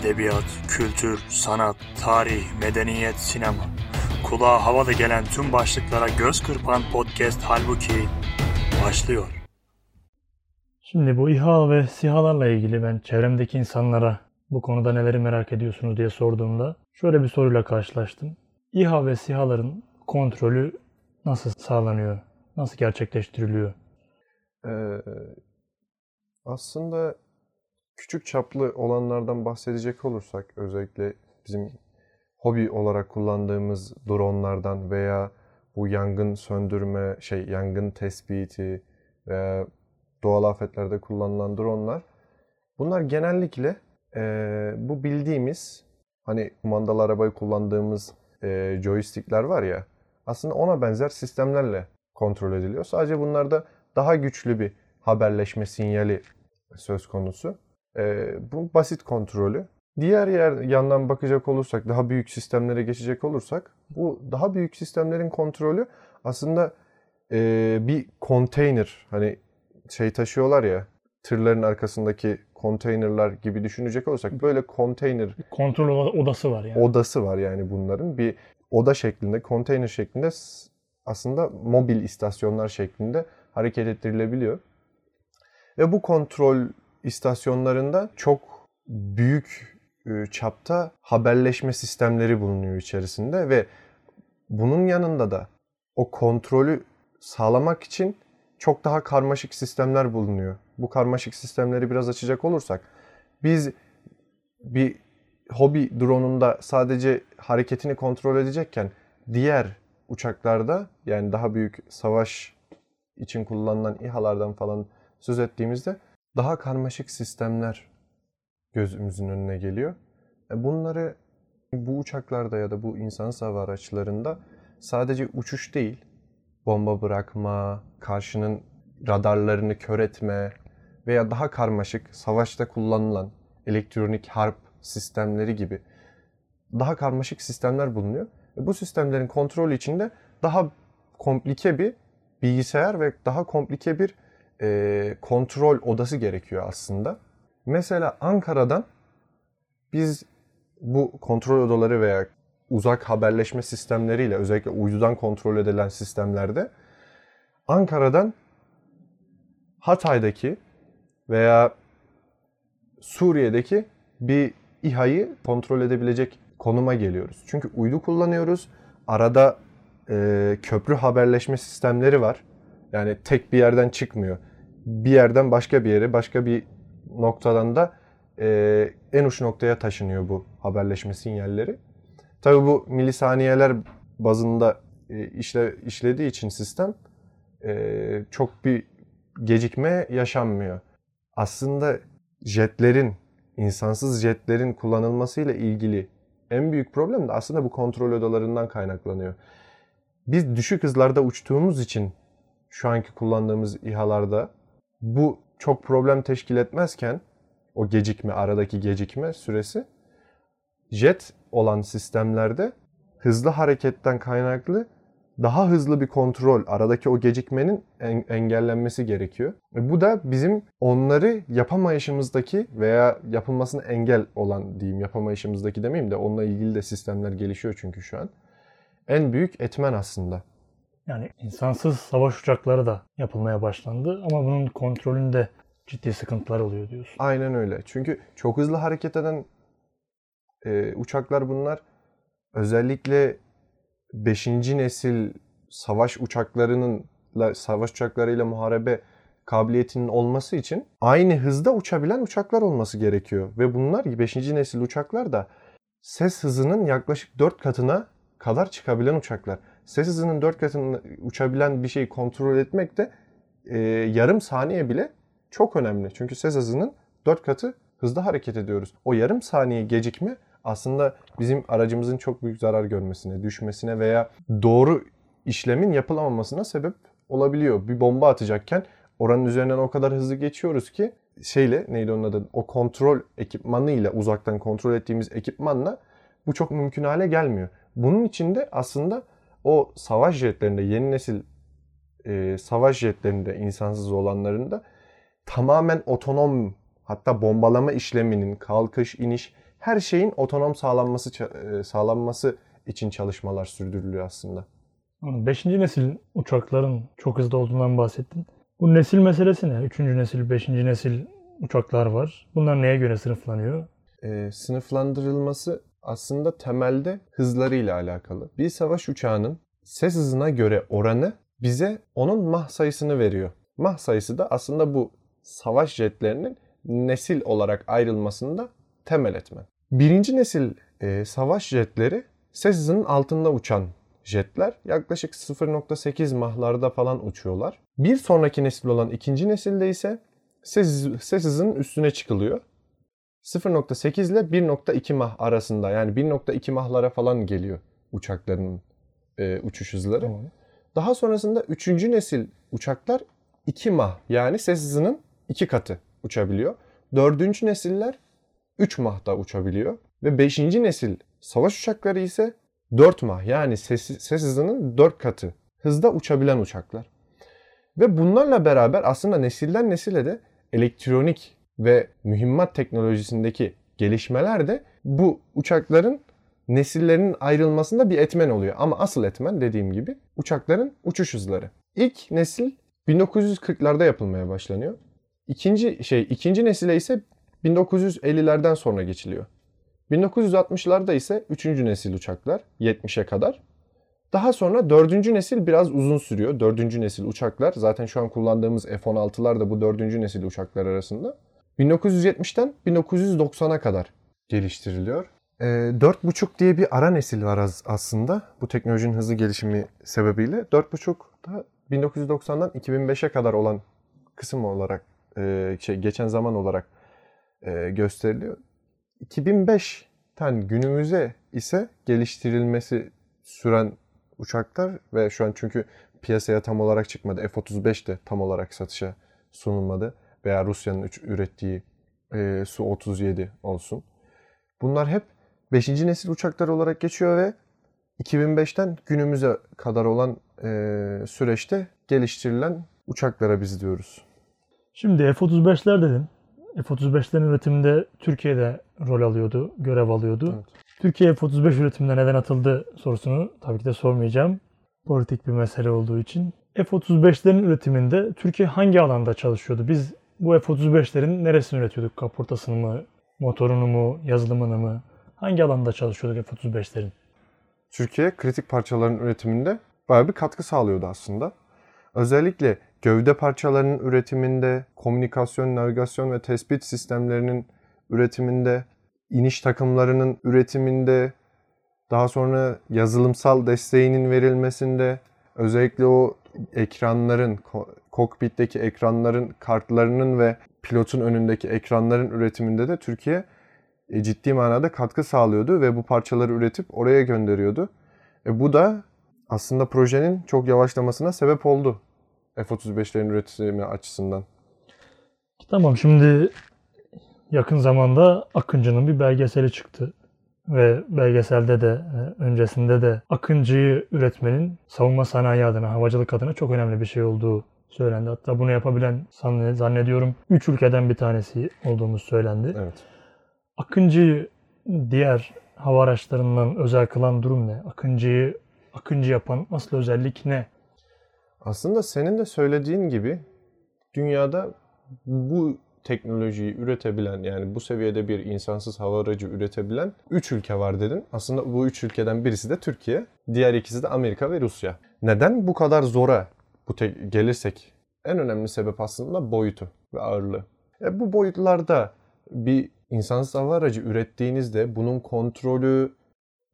Edebiyat, kültür, sanat, tarih, medeniyet, sinema. Kulağa havada gelen tüm başlıklara göz kırpan podcast halbuki başlıyor. Şimdi bu İHA ve SİHA'larla ilgili ben çevremdeki insanlara bu konuda neleri merak ediyorsunuz diye sorduğumda şöyle bir soruyla karşılaştım. İHA ve SİHA'ların kontrolü nasıl sağlanıyor? Nasıl gerçekleştiriliyor? Ee, aslında küçük çaplı olanlardan bahsedecek olursak özellikle bizim hobi olarak kullandığımız dronlardan veya bu yangın söndürme, şey yangın tespiti veya doğal afetlerde kullanılan dronlar bunlar genellikle e, bu bildiğimiz hani kumandalı arabayı kullandığımız e, joystickler var ya aslında ona benzer sistemlerle kontrol ediliyor. Sadece bunlarda daha güçlü bir haberleşme sinyali söz konusu. E, bu basit kontrolü. Diğer yer yandan bakacak olursak, daha büyük sistemlere geçecek olursak, bu daha büyük sistemlerin kontrolü aslında e, bir konteyner, hani şey taşıyorlar ya, tırların arkasındaki konteynerlar gibi düşünecek olursak böyle konteyner kontrol odası var yani. Odası var yani bunların bir oda şeklinde, konteyner şeklinde aslında mobil istasyonlar şeklinde hareket ettirilebiliyor. Ve bu kontrol istasyonlarında çok büyük e, çapta haberleşme sistemleri bulunuyor içerisinde ve bunun yanında da o kontrolü sağlamak için çok daha karmaşık sistemler bulunuyor. Bu karmaşık sistemleri biraz açacak olursak biz bir hobi drone'unda sadece hareketini kontrol edecekken diğer uçaklarda yani daha büyük savaş için kullanılan İHA'lardan falan söz ettiğimizde daha karmaşık sistemler gözümüzün önüne geliyor. E, bunları bu uçaklarda ya da bu insan hava araçlarında sadece uçuş değil, bomba bırakma, karşının radarlarını kör etme veya daha karmaşık savaşta kullanılan elektronik harp sistemleri gibi daha karmaşık sistemler bulunuyor. E, bu sistemlerin kontrolü içinde daha komplike bir bilgisayar ve daha komplike bir e, kontrol odası gerekiyor aslında. Mesela Ankara'dan biz bu kontrol odaları veya uzak haberleşme sistemleriyle özellikle uydudan kontrol edilen sistemlerde Ankara'dan Hatay'daki veya Suriye'deki bir İHA'yı kontrol edebilecek konuma geliyoruz. Çünkü uydu kullanıyoruz. Arada e, köprü haberleşme sistemleri var. Yani tek bir yerden çıkmıyor. Bir yerden başka bir yere, başka bir noktadan da e, en uç noktaya taşınıyor bu haberleşme sinyalleri. Tabii bu milisaniyeler bazında e, işle, işlediği için sistem e, çok bir gecikme yaşanmıyor. Aslında jetlerin, insansız jetlerin kullanılmasıyla ilgili en büyük problem de aslında bu kontrol odalarından kaynaklanıyor. Biz düşük hızlarda uçtuğumuz için şu anki kullandığımız İHA'larda bu çok problem teşkil etmezken o gecikme, aradaki gecikme süresi jet olan sistemlerde hızlı hareketten kaynaklı daha hızlı bir kontrol, aradaki o gecikmenin engellenmesi gerekiyor. Ve bu da bizim onları yapamayışımızdaki veya yapılmasına engel olan diyeyim yapamayışımızdaki demeyeyim de onunla ilgili de sistemler gelişiyor çünkü şu an. En büyük etmen aslında. Yani insansız savaş uçakları da yapılmaya başlandı ama bunun kontrolünde ciddi sıkıntılar oluyor diyorsun. Aynen öyle. Çünkü çok hızlı hareket eden e, uçaklar bunlar. Özellikle 5. nesil savaş uçaklarının savaş uçaklarıyla muharebe kabiliyetinin olması için aynı hızda uçabilen uçaklar olması gerekiyor. Ve bunlar 5. nesil uçaklar da ses hızının yaklaşık 4 katına kadar çıkabilen uçaklar. Ses hızının 4 katını uçabilen bir şeyi kontrol etmek de e, yarım saniye bile çok önemli. Çünkü ses hızının 4 katı hızda hareket ediyoruz. O yarım saniye gecikme aslında bizim aracımızın çok büyük zarar görmesine, düşmesine veya doğru işlemin yapılamamasına sebep olabiliyor. Bir bomba atacakken oranın üzerinden o kadar hızlı geçiyoruz ki şeyle neydi onun adı o kontrol ekipmanıyla uzaktan kontrol ettiğimiz ekipmanla bu çok mümkün hale gelmiyor. Bunun için de aslında o savaş jetlerinde yeni nesil e, savaş jetlerinde insansız olanlarında tamamen otonom hatta bombalama işleminin, kalkış, iniş her şeyin otonom sağlanması e, sağlanması için çalışmalar sürdürülüyor aslında. Beşinci nesil uçakların çok hızlı olduğundan bahsettin. Bu nesil meselesi ne? Üçüncü nesil, beşinci nesil uçaklar var. Bunlar neye göre sınıflanıyor? e, sınıflandırılması aslında temelde hızlarıyla alakalı. Bir savaş uçağının ses hızına göre oranı bize onun mah sayısını veriyor. Mah sayısı da aslında bu savaş jetlerinin nesil olarak ayrılmasında temel etmen. Birinci nesil e, savaş jetleri ses hızının altında uçan jetler yaklaşık 0.8 mahlarda falan uçuyorlar. Bir sonraki nesil olan ikinci nesilde ise ses, ses hızının üstüne çıkılıyor 0.8 ile 1.2 mah arasında yani 1.2 mahlara falan geliyor uçakların e, uçuş hızları. Tamam. Daha sonrasında 3. nesil uçaklar 2 mah yani ses hızının 2 katı uçabiliyor. 4. nesiller 3 mahta uçabiliyor. Ve 5. nesil savaş uçakları ise 4 mah yani ses, ses hızının 4 katı hızda uçabilen uçaklar. Ve bunlarla beraber aslında nesilden nesile de elektronik ve mühimmat teknolojisindeki gelişmeler de bu uçakların nesillerinin ayrılmasında bir etmen oluyor. Ama asıl etmen dediğim gibi uçakların uçuş hızları. İlk nesil 1940'larda yapılmaya başlanıyor. İkinci şey ikinci nesile ise 1950'lerden sonra geçiliyor. 1960'larda ise 3. nesil uçaklar 70'e kadar. Daha sonra 4. nesil biraz uzun sürüyor. 4. nesil uçaklar zaten şu an kullandığımız F-16'lar da bu 4. nesil uçaklar arasında. 1970'ten 1990'a kadar geliştiriliyor. Ee, 4.5 diye bir ara nesil var az- aslında bu teknolojinin hızlı gelişimi sebebiyle. 4.5 da 1990'dan 2005'e kadar olan kısım olarak e, şey geçen zaman olarak e, gösteriliyor. 2005'ten günümüze ise geliştirilmesi süren uçaklar ve şu an çünkü piyasaya tam olarak çıkmadı. F-35 de tam olarak satışa sunulmadı veya Rusya'nın ürettiği e, Su-37 olsun. Bunlar hep 5. nesil uçaklar olarak geçiyor ve 2005'ten günümüze kadar olan e, süreçte geliştirilen uçaklara biz diyoruz. Şimdi F-35'ler dedin. F-35'lerin üretiminde Türkiye'de rol alıyordu, görev alıyordu. Evet. Türkiye F-35 üretimine neden atıldı sorusunu tabii ki de sormayacağım. Politik bir mesele olduğu için. F-35'lerin üretiminde Türkiye hangi alanda çalışıyordu? Biz bu F-35'lerin neresini üretiyorduk? Kaportasını mı, motorunu mu, yazılımını mı? Hangi alanda çalışıyorduk F-35'lerin? Türkiye kritik parçaların üretiminde bayağı bir katkı sağlıyordu aslında. Özellikle gövde parçalarının üretiminde, komünikasyon, navigasyon ve tespit sistemlerinin üretiminde, iniş takımlarının üretiminde, daha sonra yazılımsal desteğinin verilmesinde, özellikle o ekranların, kokpitteki ekranların, kartlarının ve pilotun önündeki ekranların üretiminde de Türkiye e, ciddi manada katkı sağlıyordu ve bu parçaları üretip oraya gönderiyordu. E, bu da aslında projenin çok yavaşlamasına sebep oldu F-35'lerin üretimi açısından. Tamam şimdi yakın zamanda Akıncı'nın bir belgeseli çıktı. Ve belgeselde de e, öncesinde de Akıncı'yı üretmenin savunma sanayi adına, havacılık adına çok önemli bir şey olduğu söylendi. Hatta bunu yapabilen zanne- zannediyorum 3 ülkeden bir tanesi olduğumuz söylendi. Evet. Akıncı'yı diğer hava araçlarından özel kılan durum ne? Akıncı'yı Akıncı yapan asıl özellik ne? Aslında senin de söylediğin gibi dünyada bu teknolojiyi üretebilen yani bu seviyede bir insansız hava aracı üretebilen 3 ülke var dedin. Aslında bu 3 ülkeden birisi de Türkiye, diğer ikisi de Amerika ve Rusya. Neden bu kadar zora bu te- gelirsek en önemli sebep aslında boyutu ve ağırlığı. E bu boyutlarda bir insansız hava aracı ürettiğinizde bunun kontrolü,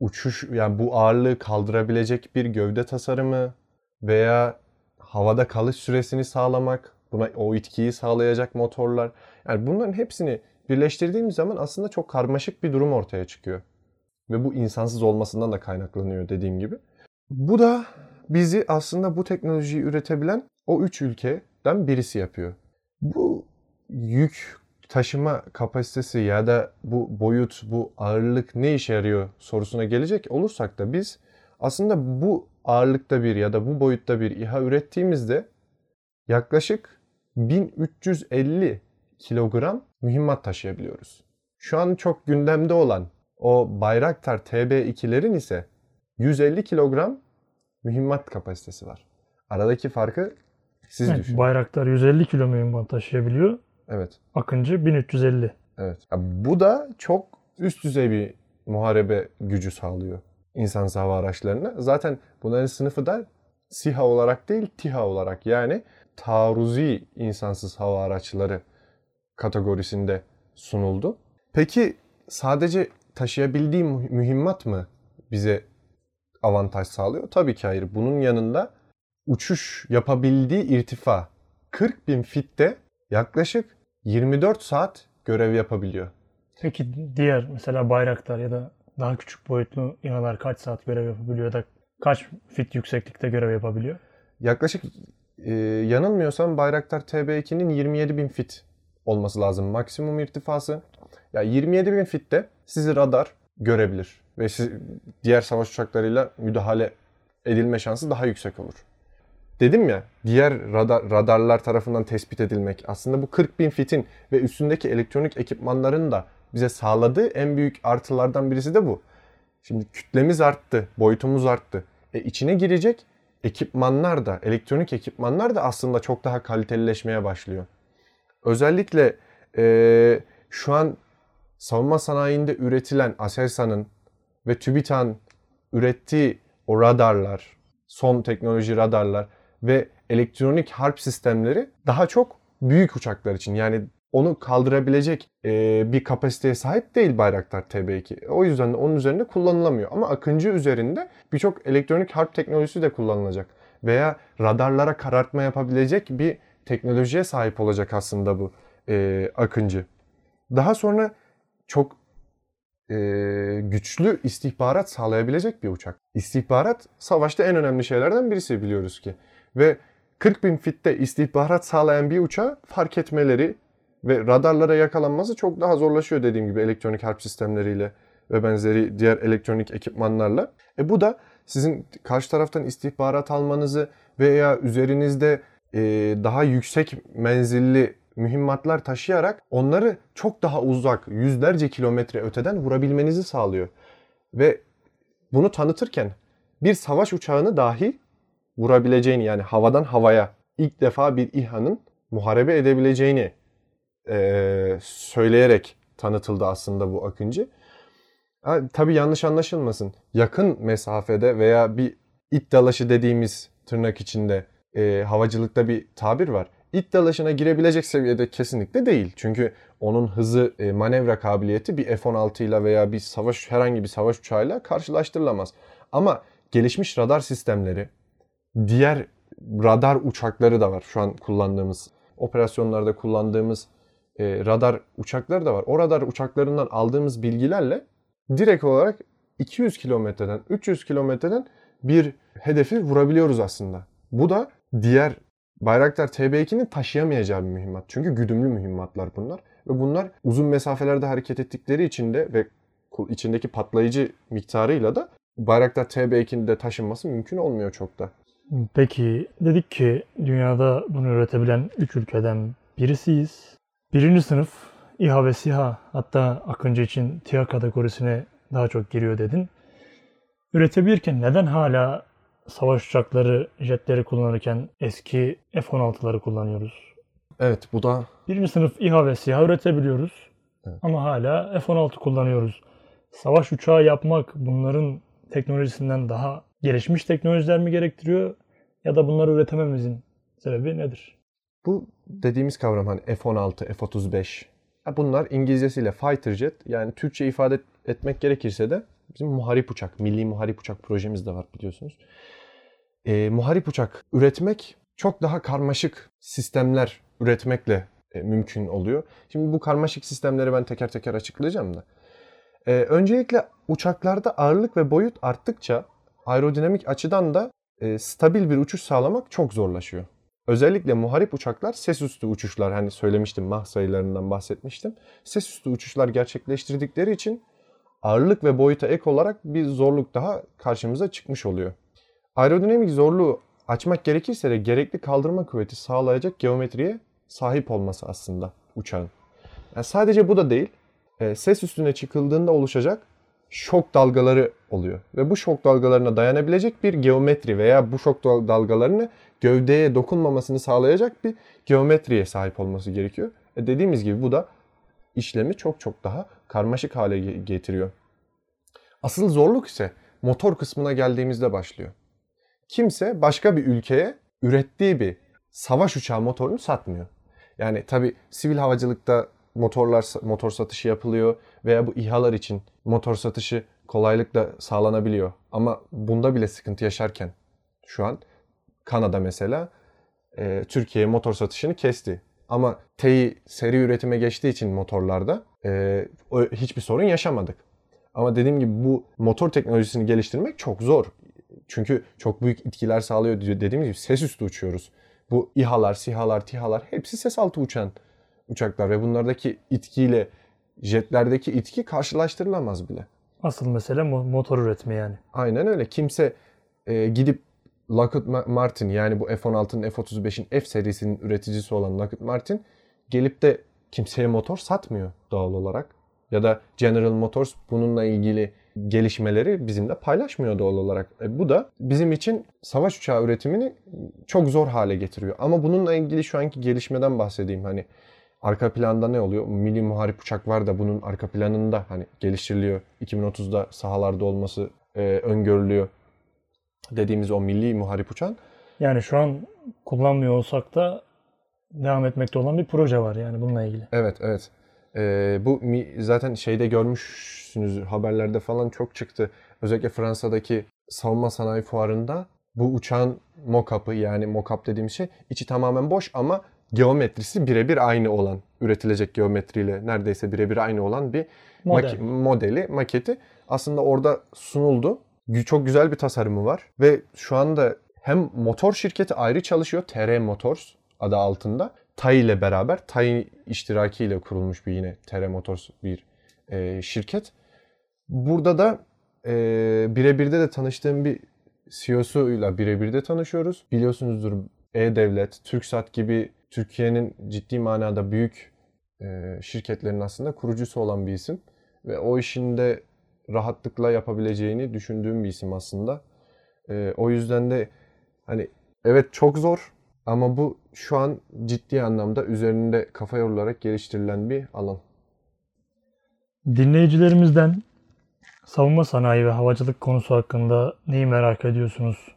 uçuş yani bu ağırlığı kaldırabilecek bir gövde tasarımı veya havada kalış süresini sağlamak, buna o itkiyi sağlayacak motorlar. Yani bunların hepsini birleştirdiğimiz zaman aslında çok karmaşık bir durum ortaya çıkıyor. Ve bu insansız olmasından da kaynaklanıyor dediğim gibi. Bu da bizi aslında bu teknolojiyi üretebilen o üç ülkeden birisi yapıyor. Bu yük taşıma kapasitesi ya da bu boyut, bu ağırlık ne işe yarıyor sorusuna gelecek olursak da biz aslında bu ağırlıkta bir ya da bu boyutta bir İHA ürettiğimizde yaklaşık 1350 kilogram mühimmat taşıyabiliyoruz. Şu an çok gündemde olan o Bayraktar TB2'lerin ise 150 kilogram mühimmat kapasitesi var. Aradaki farkı siz Evet, düşünün. Bayraktar 150 kilo mühimmat taşıyabiliyor. evet. Akıncı 1350. Evet. Ya bu da çok üst düzey bir muharebe gücü sağlıyor insansız hava araçlarına. Zaten bunların sınıfı da SİHA olarak değil TİHA olarak yani taarruzi insansız hava araçları kategorisinde sunuldu. Peki sadece taşıyabildiği müh- mühimmat mı bize avantaj sağlıyor? Tabii ki hayır. Bunun yanında uçuş yapabildiği irtifa 40 bin fitte yaklaşık 24 saat görev yapabiliyor. Peki diğer mesela Bayraktar ya da daha küçük boyutlu İHA'lar kaç saat görev yapabiliyor ya da kaç fit yükseklikte görev yapabiliyor? Yaklaşık e, yanılmıyorsam Bayraktar TB2'nin 27 bin fit olması lazım maksimum irtifası. Ya 27 bin fitte sizi radar görebilir ve diğer savaş uçaklarıyla müdahale edilme şansı daha yüksek olur. Dedim ya diğer radar, radarlar tarafından tespit edilmek aslında bu 40 bin fitin ve üstündeki elektronik ekipmanların da bize sağladığı en büyük artılardan birisi de bu. Şimdi kütlemiz arttı, boyutumuz arttı. E içine girecek ekipmanlar da, elektronik ekipmanlar da aslında çok daha kalitelileşmeye başlıyor. Özellikle e, şu an savunma sanayinde üretilen Aselsan'ın ve TÜBİTAK'ın ürettiği o radarlar, son teknoloji radarlar ve elektronik harp sistemleri daha çok büyük uçaklar için. Yani onu kaldırabilecek e, bir kapasiteye sahip değil Bayraktar TB2. O yüzden de onun üzerinde kullanılamıyor. Ama Akıncı üzerinde birçok elektronik harp teknolojisi de kullanılacak. Veya radarlara karartma yapabilecek bir teknolojiye sahip olacak aslında bu e, Akıncı. Daha sonra çok e, güçlü istihbarat sağlayabilecek bir uçak. İstihbarat savaşta en önemli şeylerden birisi biliyoruz ki. Ve 40 bin fitte istihbarat sağlayan bir uçağı fark etmeleri ve radarlara yakalanması çok daha zorlaşıyor dediğim gibi elektronik harp sistemleriyle ve benzeri diğer elektronik ekipmanlarla. E bu da sizin karşı taraftan istihbarat almanızı veya üzerinizde e, daha yüksek menzilli mühimmatlar taşıyarak onları çok daha uzak, yüzlerce kilometre öteden vurabilmenizi sağlıyor. Ve bunu tanıtırken bir savaş uçağını dahi vurabileceğini yani havadan havaya ilk defa bir İHA'nın muharebe edebileceğini e, söyleyerek tanıtıldı aslında bu Akıncı. Ha, tabii yanlış anlaşılmasın. Yakın mesafede veya bir it dalaşı dediğimiz tırnak içinde e, havacılıkta bir tabir var. İt dalaşına girebilecek seviyede kesinlikle değil. Çünkü onun hızı, e, manevra kabiliyeti bir F-16 ile veya bir savaş herhangi bir savaş uçağıyla karşılaştırılamaz. Ama gelişmiş radar sistemleri, diğer radar uçakları da var şu an kullandığımız, operasyonlarda kullandığımız e, radar uçakları da var. O radar uçaklarından aldığımız bilgilerle direkt olarak 200 kilometreden, 300 kilometreden bir hedefi vurabiliyoruz aslında. Bu da diğer Bayraktar TB2'nin taşıyamayacağı bir mühimmat. Çünkü güdümlü mühimmatlar bunlar. Ve bunlar uzun mesafelerde hareket ettikleri için de ve içindeki patlayıcı miktarıyla da Bayraktar TB2'nin de taşınması mümkün olmuyor çok da. Peki dedik ki dünyada bunu üretebilen 3 ülkeden birisiyiz. Birinci sınıf İHA ve SİHA hatta Akıncı için TİHA kategorisine daha çok giriyor dedin. Üretebilirken neden hala savaş uçakları, jetleri kullanırken eski F-16'ları kullanıyoruz? Evet bu da Birinci sınıf İHA ve SİHA üretebiliyoruz. Evet. Ama hala F-16 kullanıyoruz. Savaş uçağı yapmak bunların teknolojisinden daha gelişmiş teknolojiler mi gerektiriyor? Ya da bunları üretememizin sebebi nedir? bu dediğimiz kavram hani F-16, F-35 ha bunlar İngilizcesiyle fighter jet yani Türkçe ifade etmek gerekirse de bizim muharip uçak, milli muharip uçak projemiz de var biliyorsunuz. E, muharip uçak üretmek çok daha karmaşık sistemler üretmekle e, mümkün oluyor. Şimdi bu karmaşık sistemleri ben teker teker açıklayacağım da. E, öncelikle uçaklarda ağırlık ve boyut arttıkça aerodinamik açıdan da e, stabil bir uçuş sağlamak çok zorlaşıyor. Özellikle muharip uçaklar ses üstü uçuşlar hani söylemiştim mah sayılarından bahsetmiştim. Ses üstü uçuşlar gerçekleştirdikleri için ağırlık ve boyuta ek olarak bir zorluk daha karşımıza çıkmış oluyor. Aerodinamik zorluğu açmak gerekirse de gerekli kaldırma kuvveti sağlayacak geometriye sahip olması aslında uçağın. Yani sadece bu da değil. E, ses üstüne çıkıldığında oluşacak şok dalgaları oluyor. Ve bu şok dalgalarına dayanabilecek bir geometri veya bu şok dalgalarını gövdeye dokunmamasını sağlayacak bir geometriye sahip olması gerekiyor. E dediğimiz gibi bu da işlemi çok çok daha karmaşık hale getiriyor. Asıl zorluk ise motor kısmına geldiğimizde başlıyor. Kimse başka bir ülkeye ürettiği bir savaş uçağı motorunu satmıyor. Yani tabi sivil havacılıkta motorlar motor satışı yapılıyor veya bu İHA'lar için motor satışı kolaylıkla sağlanabiliyor. Ama bunda bile sıkıntı yaşarken şu an Kanada mesela e, Türkiye'ye motor satışını kesti. Ama TEİ seri üretime geçtiği için motorlarda e, hiçbir sorun yaşamadık. Ama dediğim gibi bu motor teknolojisini geliştirmek çok zor. Çünkü çok büyük etkiler sağlıyor. Dediğim gibi ses üstü uçuyoruz. Bu İHA'lar, SİHA'lar, TİHA'lar hepsi ses altı uçan uçaklar ve bunlardaki itkiyle jetlerdeki itki karşılaştırılamaz bile. Asıl mesele motor üretme yani. Aynen öyle. Kimse e, gidip Lockheed Martin yani bu F-16'nın F-35'in F serisinin üreticisi olan Lockheed Martin gelip de kimseye motor satmıyor doğal olarak. Ya da General Motors bununla ilgili gelişmeleri bizimle paylaşmıyor doğal olarak. E, bu da bizim için savaş uçağı üretimini çok zor hale getiriyor. Ama bununla ilgili şu anki gelişmeden bahsedeyim. Hani arka planda ne oluyor? Milli muharip uçak var da bunun arka planında hani geliştiriliyor. 2030'da sahalarda olması e, öngörülüyor. Dediğimiz o milli muharip uçağın. Yani şu an kullanmıyor olsak da devam etmekte olan bir proje var yani bununla ilgili. Evet, evet. Ee, bu zaten şeyde görmüşsünüz haberlerde falan çok çıktı. Özellikle Fransa'daki savunma sanayi fuarında bu uçağın mock-up'ı yani mock-up dediğim şey içi tamamen boş ama geometrisi birebir aynı olan, üretilecek geometriyle neredeyse birebir aynı olan bir Model. Maki- modeli, maketi aslında orada sunuldu. Çok güzel bir tasarımı var ve şu anda hem motor şirketi ayrı çalışıyor, TR Motors adı altında. TAI ile beraber, TAI iştirakiyle kurulmuş bir yine TR Motors bir e, şirket. Burada da e, birebirde de tanıştığım bir CEO'suyla birebir de tanışıyoruz. Biliyorsunuzdur E-Devlet, TürkSat gibi Türkiye'nin ciddi manada büyük e, şirketlerin aslında kurucusu olan bir isim. Ve o işin de rahatlıkla yapabileceğini düşündüğüm bir isim aslında. E, o yüzden de hani evet çok zor ama bu şu an ciddi anlamda üzerinde kafa yorularak geliştirilen bir alan. Dinleyicilerimizden savunma sanayi ve havacılık konusu hakkında neyi merak ediyorsunuz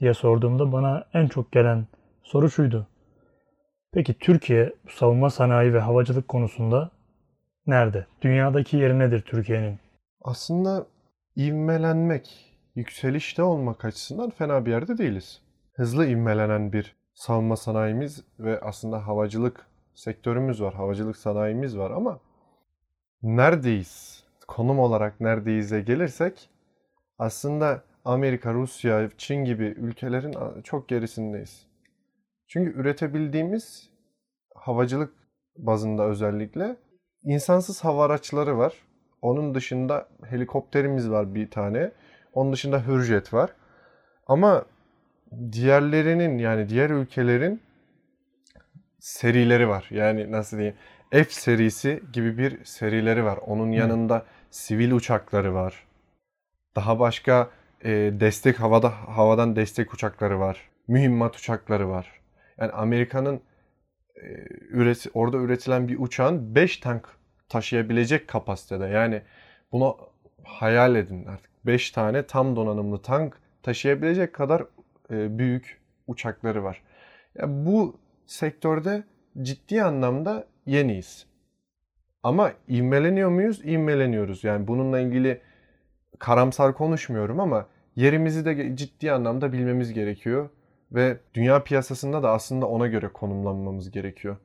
diye sorduğumda bana en çok gelen soru şuydu. Peki Türkiye savunma sanayi ve havacılık konusunda nerede? Dünyadaki yeri nedir Türkiye'nin? Aslında ivmelenmek, yükselişte olmak açısından fena bir yerde değiliz. Hızlı ivmelenen bir savunma sanayimiz ve aslında havacılık sektörümüz var, havacılık sanayimiz var ama neredeyiz? Konum olarak neredeyiz'e gelirsek aslında Amerika, Rusya, Çin gibi ülkelerin çok gerisindeyiz. Çünkü üretebildiğimiz havacılık bazında özellikle insansız hava araçları var. Onun dışında helikopterimiz var bir tane. Onun dışında Hürjet var. Ama diğerlerinin yani diğer ülkelerin serileri var. Yani nasıl diyeyim? F serisi gibi bir serileri var. Onun yanında sivil uçakları var. Daha başka e, destek havada havadan destek uçakları var. Mühimmat uçakları var. Yani Amerika'nın e, üret, orada üretilen bir uçağın 5 tank taşıyabilecek kapasitede. Yani bunu hayal edin artık. 5 tane tam donanımlı tank taşıyabilecek kadar büyük uçakları var. Yani bu sektörde ciddi anlamda yeniyiz. Ama ivmeleniyor muyuz? İvmeleniyoruz. Yani bununla ilgili karamsar konuşmuyorum ama yerimizi de ciddi anlamda bilmemiz gerekiyor. Ve dünya piyasasında da aslında ona göre konumlanmamız gerekiyor.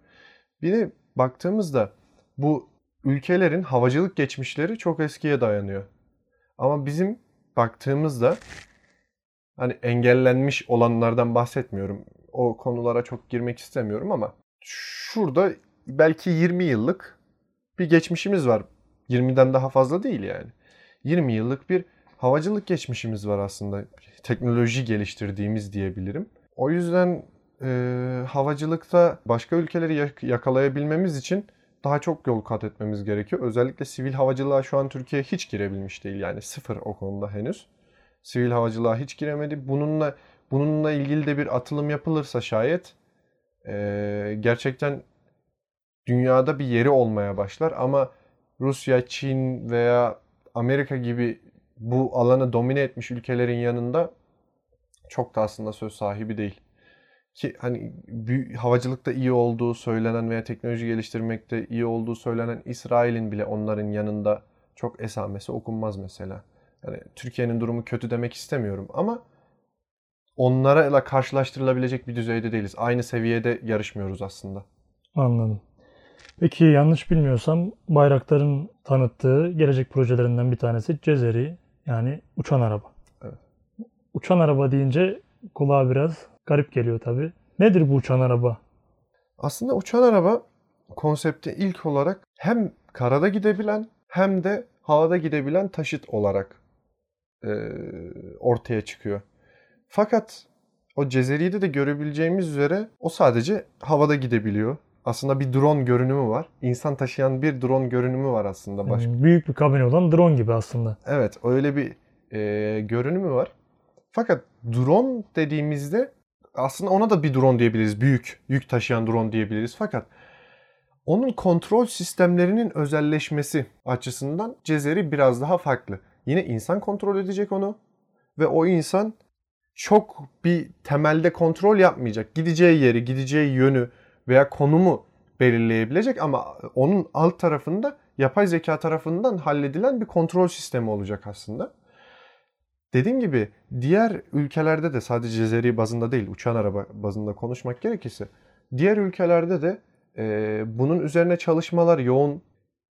Bir de baktığımızda bu ülkelerin havacılık geçmişleri çok eskiye dayanıyor. Ama bizim baktığımızda hani engellenmiş olanlardan bahsetmiyorum. O konulara çok girmek istemiyorum ama şurada belki 20 yıllık bir geçmişimiz var. 20'den daha fazla değil yani. 20 yıllık bir havacılık geçmişimiz var aslında. Teknoloji geliştirdiğimiz diyebilirim. O yüzden e, havacılıkta başka ülkeleri yakalayabilmemiz için daha çok yol kat etmemiz gerekiyor. Özellikle sivil havacılığa şu an Türkiye hiç girebilmiş değil. Yani sıfır o konuda henüz. Sivil havacılığa hiç giremedi. Bununla bununla ilgili de bir atılım yapılırsa şayet e, gerçekten dünyada bir yeri olmaya başlar. Ama Rusya, Çin veya Amerika gibi bu alanı domine etmiş ülkelerin yanında çok da aslında söz sahibi değil. Ki hani havacılıkta iyi olduğu söylenen veya teknoloji geliştirmekte iyi olduğu söylenen İsrail'in bile onların yanında çok esamesi okunmaz mesela. Yani Türkiye'nin durumu kötü demek istemiyorum ama onlarla karşılaştırılabilecek bir düzeyde değiliz. Aynı seviyede yarışmıyoruz aslında. Anladım. Peki yanlış bilmiyorsam Bayraktar'ın tanıttığı gelecek projelerinden bir tanesi Cezeri yani uçan araba. Evet. Uçan araba deyince kulağa biraz garip geliyor tabi. Nedir bu uçan araba? Aslında uçan araba konsepti ilk olarak hem karada gidebilen hem de havada gidebilen taşıt olarak e, ortaya çıkıyor. Fakat o Cezeri'de de görebileceğimiz üzere o sadece havada gidebiliyor. Aslında bir drone görünümü var. İnsan taşıyan bir drone görünümü var aslında. Başka. Yani büyük bir kabin olan drone gibi aslında. Evet öyle bir e, görünümü var. Fakat drone dediğimizde aslında ona da bir drone diyebiliriz. Büyük yük taşıyan drone diyebiliriz. Fakat onun kontrol sistemlerinin özelleşmesi açısından Cezeri biraz daha farklı. Yine insan kontrol edecek onu ve o insan çok bir temelde kontrol yapmayacak. Gideceği yeri, gideceği yönü veya konumu belirleyebilecek ama onun alt tarafında yapay zeka tarafından halledilen bir kontrol sistemi olacak aslında. Dediğim gibi diğer ülkelerde de sadece Cezeri bazında değil uçan araba bazında konuşmak gerekirse diğer ülkelerde de e, bunun üzerine çalışmalar yoğun.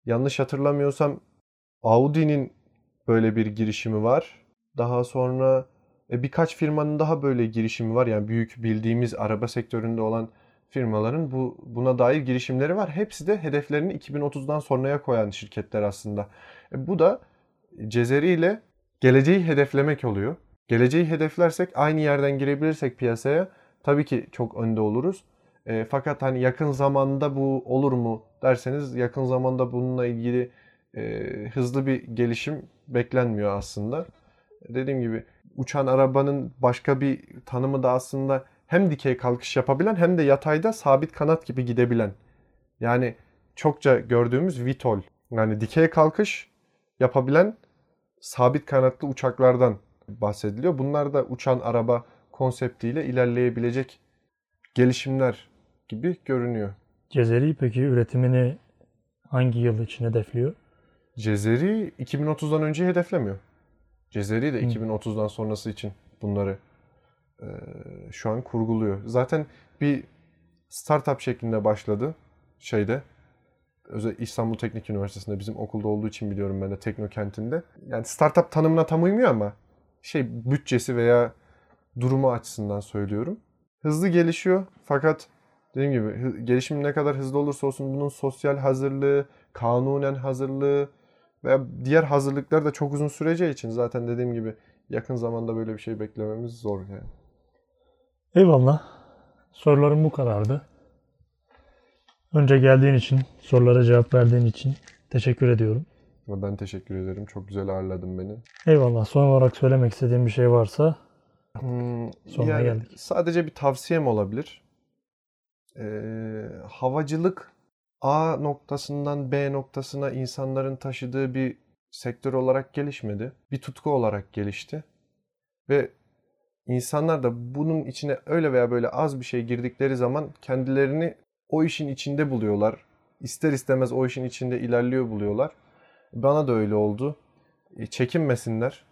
Yanlış hatırlamıyorsam Audi'nin böyle bir girişimi var. Daha sonra e, birkaç firmanın daha böyle girişimi var. Yani büyük bildiğimiz araba sektöründe olan firmaların bu buna dair girişimleri var. Hepsi de hedeflerini 2030'dan sonraya koyan şirketler aslında. E, bu da Cezeri ile geleceği hedeflemek oluyor. Geleceği hedeflersek aynı yerden girebilirsek piyasaya tabii ki çok önde oluruz. E, fakat hani yakın zamanda bu olur mu derseniz yakın zamanda bununla ilgili e, hızlı bir gelişim beklenmiyor aslında. Dediğim gibi uçan arabanın başka bir tanımı da aslında hem dikey kalkış yapabilen hem de yatayda sabit kanat gibi gidebilen. Yani çokça gördüğümüz VTOL. Yani dikey kalkış yapabilen sabit kanatlı uçaklardan bahsediliyor. Bunlar da uçan araba konseptiyle ilerleyebilecek gelişimler gibi görünüyor. Cezeri peki üretimini hangi yıl için hedefliyor? Cezeri 2030'dan önce hedeflemiyor. Cezeri de 2030'dan sonrası için bunları e, şu an kurguluyor. Zaten bir startup şeklinde başladı şeyde. Özel İstanbul Teknik Üniversitesi'nde bizim okulda olduğu için biliyorum ben de Teknokent'inde. Yani startup tanımına tam uymuyor ama şey bütçesi veya durumu açısından söylüyorum. Hızlı gelişiyor fakat dediğim gibi gelişim ne kadar hızlı olursa olsun bunun sosyal hazırlığı, kanunen hazırlığı ve diğer hazırlıklar da çok uzun süreceği için zaten dediğim gibi yakın zamanda böyle bir şey beklememiz zor yani. Eyvallah. Sorularım bu kadardı. Önce geldiğin için, sorulara cevap verdiğin için teşekkür ediyorum. Ben teşekkür ederim. Çok güzel ağırladın beni. Eyvallah. Son olarak söylemek istediğim bir şey varsa hmm, sonuna yani geldik. Sadece bir tavsiyem olabilir. Ee, havacılık A noktasından B noktasına insanların taşıdığı bir sektör olarak gelişmedi. Bir tutku olarak gelişti. Ve insanlar da bunun içine öyle veya böyle az bir şey girdikleri zaman kendilerini o işin içinde buluyorlar. İster istemez o işin içinde ilerliyor buluyorlar. Bana da öyle oldu. E, çekinmesinler.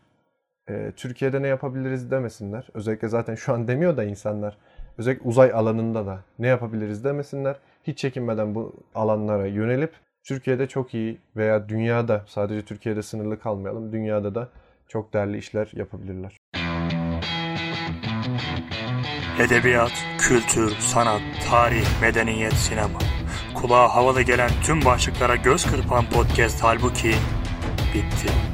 E, Türkiye'de ne yapabiliriz demesinler. Özellikle zaten şu an demiyor da insanlar. Özellikle uzay alanında da ne yapabiliriz demesinler. Hiç çekinmeden bu alanlara yönelip Türkiye'de çok iyi veya dünyada sadece Türkiye'de sınırlı kalmayalım. Dünyada da çok değerli işler yapabilirler. Edebiyat, kültür, sanat, tarih, medeniyet, sinema. Kulağa havalı gelen tüm başlıklara göz kırpan podcast halbuki bitti.